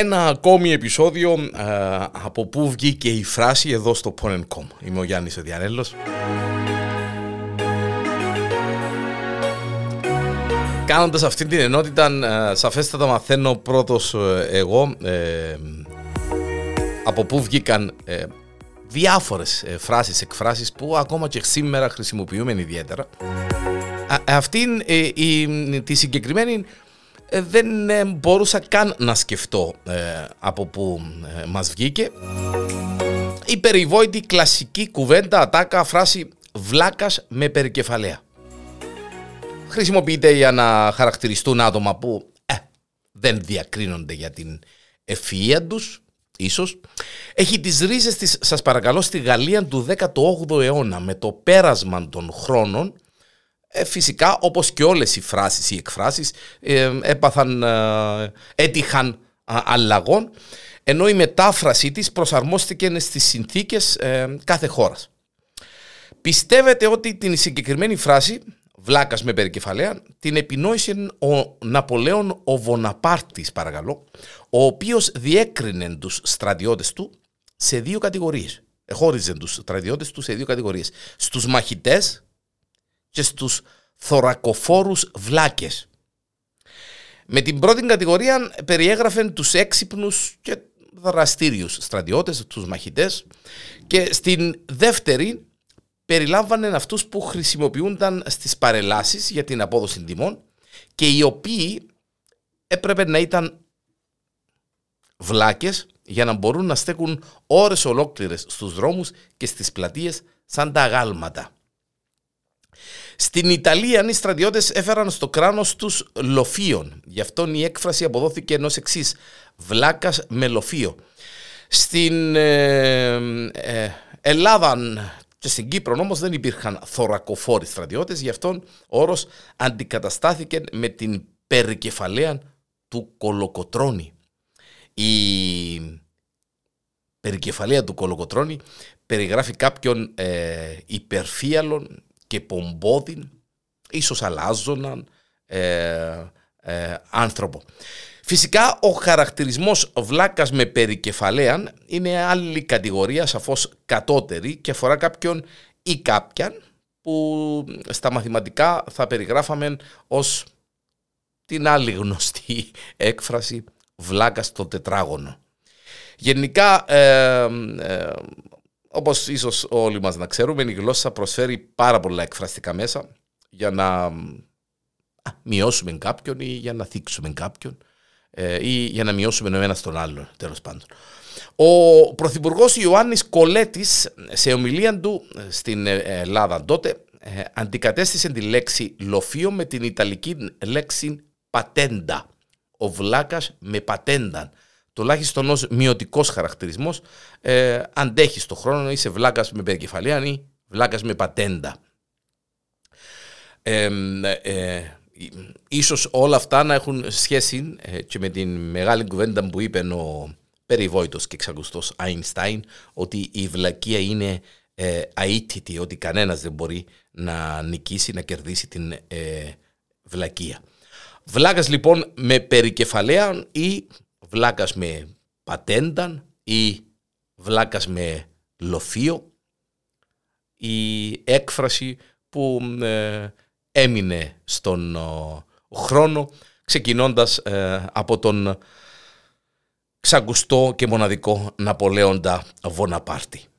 ένα ακόμη επεισόδιο ε, από πού βγήκε η φράση εδώ στο Pon.com. Είμαι ο Γιάννης ο Διανέλος. Κάνοντας αυτή την ενότητα, ε, σαφέστατα μαθαίνω πρώτος ε, εγώ ε, από πού βγήκαν ε, διάφορες ε, φράσεις, εκφράσεις που ακόμα και σήμερα χρησιμοποιούμε ιδιαίτερα. Αυτή η, τη συγκεκριμένη δεν μπορούσα καν να σκεφτώ από πού μας βγήκε. Η περιβόητη κλασική κουβέντα, ατάκα, φράση βλάκας με περικεφαλαία χρησιμοποιείται για να χαρακτηριστούν άτομα που ε, δεν διακρίνονται για την ευφυΐα τους, ίσως. Έχει τις ρίζες της, σας παρακαλώ, στη Γαλλία του 18ου αιώνα με το πέρασμα των χρόνων ε, φυσικά όπως και όλες οι φράσεις ή εκφράσεις ε, έπαθαν, ε, έτυχαν αλλαγών ενώ η μετάφρασή της προσαρμόστηκε στις συνθήκες ε, κάθε χώρας. Πιστεύετε ότι την συγκεκριμένη φράση βλάκας με περικεφαλαία, την επινόησε ο Ναπολέον ο Βοναπάρτης, παρακαλώ, ο οποίος διέκρινε τους στρατιώτες του σε δύο κατηγορίες. Χώριζε τους στρατιώτες του σε δύο κατηγορίες. Στους μαχητές και στους θωρακοφόρους βλάκες. Με την πρώτη κατηγορία περιέγραφε τους έξυπνους και δραστήριους στρατιώτες, τους μαχητές και στην δεύτερη περιλάμβανε αυτούς που χρησιμοποιούνταν στις παρελάσεις για την απόδοση τιμών και οι οποίοι έπρεπε να ήταν βλάκες για να μπορούν να στέκουν ώρες ολόκληρες στους δρόμους και στις πλατείες σαν τα αγάλματα. Στην Ιταλία οι στρατιώτες έφεραν στο κράνος τους λοφίων. Γι' αυτό η έκφραση αποδόθηκε ενός εξής βλάκας με λοφίο. Στην ε, ε, Ελλάδα και στην Κύπρο όμως δεν υπήρχαν θωρακοφόροι στρατιώτες, γι' αυτό ο όρος αντικαταστάθηκε με την περικεφαλαία του Κολοκοτρώνη. Η περικεφαλαία του Κολοκοτρώνη περιγράφει κάποιον ε, υπερφύαλον και πομπόδιν, ίσως αλλάζοναν ε, ε, άνθρωπο. Φυσικά ο χαρακτηρισμός βλάκας με περικεφαλαίαν είναι άλλη κατηγορία σαφώς κατώτερη και αφορά κάποιον ή κάποιαν που στα μαθηματικά θα περιγράφαμε ως την άλλη γνωστή έκφραση βλάκας στο τετράγωνο. Γενικά, ε, ε, όπως ίσως όλοι μας να ξέρουμε, η γλώσσα προσφέρει πάρα πολλά εκφραστικά μέσα για να μειώσουμε κάποιον ή για να θίξουμε κάποιον ε, ή για να μειώσουμε ο ένας τον άλλον, τέλος πάντων. Ο Πρωθυπουργός Ιωάννης Κολέτης, σε ομιλία του ε, στην ε, Ελλάδα τότε, αντικατέστησε τη λέξη λοφείο με την ιταλική λέξη πατέντα. Ο βλάκας με πατέντα. Τουλάχιστον ως μειωτικός χαρακτηρισμός, ε, αντέχεις στον χρόνο, είσαι βλάκας με περικεφαλία ή βλάκας με πατέντα. Ε, ίσως όλα αυτά να έχουν σχέση ε, και με την μεγάλη κουβέντα που είπε ο περιβόητος και εξακουστός Αϊνστάιν ότι η βλακεία είναι ε, αίτητη, ότι κανένας δεν μπορεί να νικήσει, να κερδίσει την ε, βλακεία. Βλάκας λοιπόν με περικεφαλαία ή βλάκας με πατένταν ή βλάκας με λοφείο η έκφραση που ε, έμεινε στον χρόνο ξεκινώντας ε, από τον ξαγκουστό και μοναδικό Ναπολέοντα Βοναπάρτη.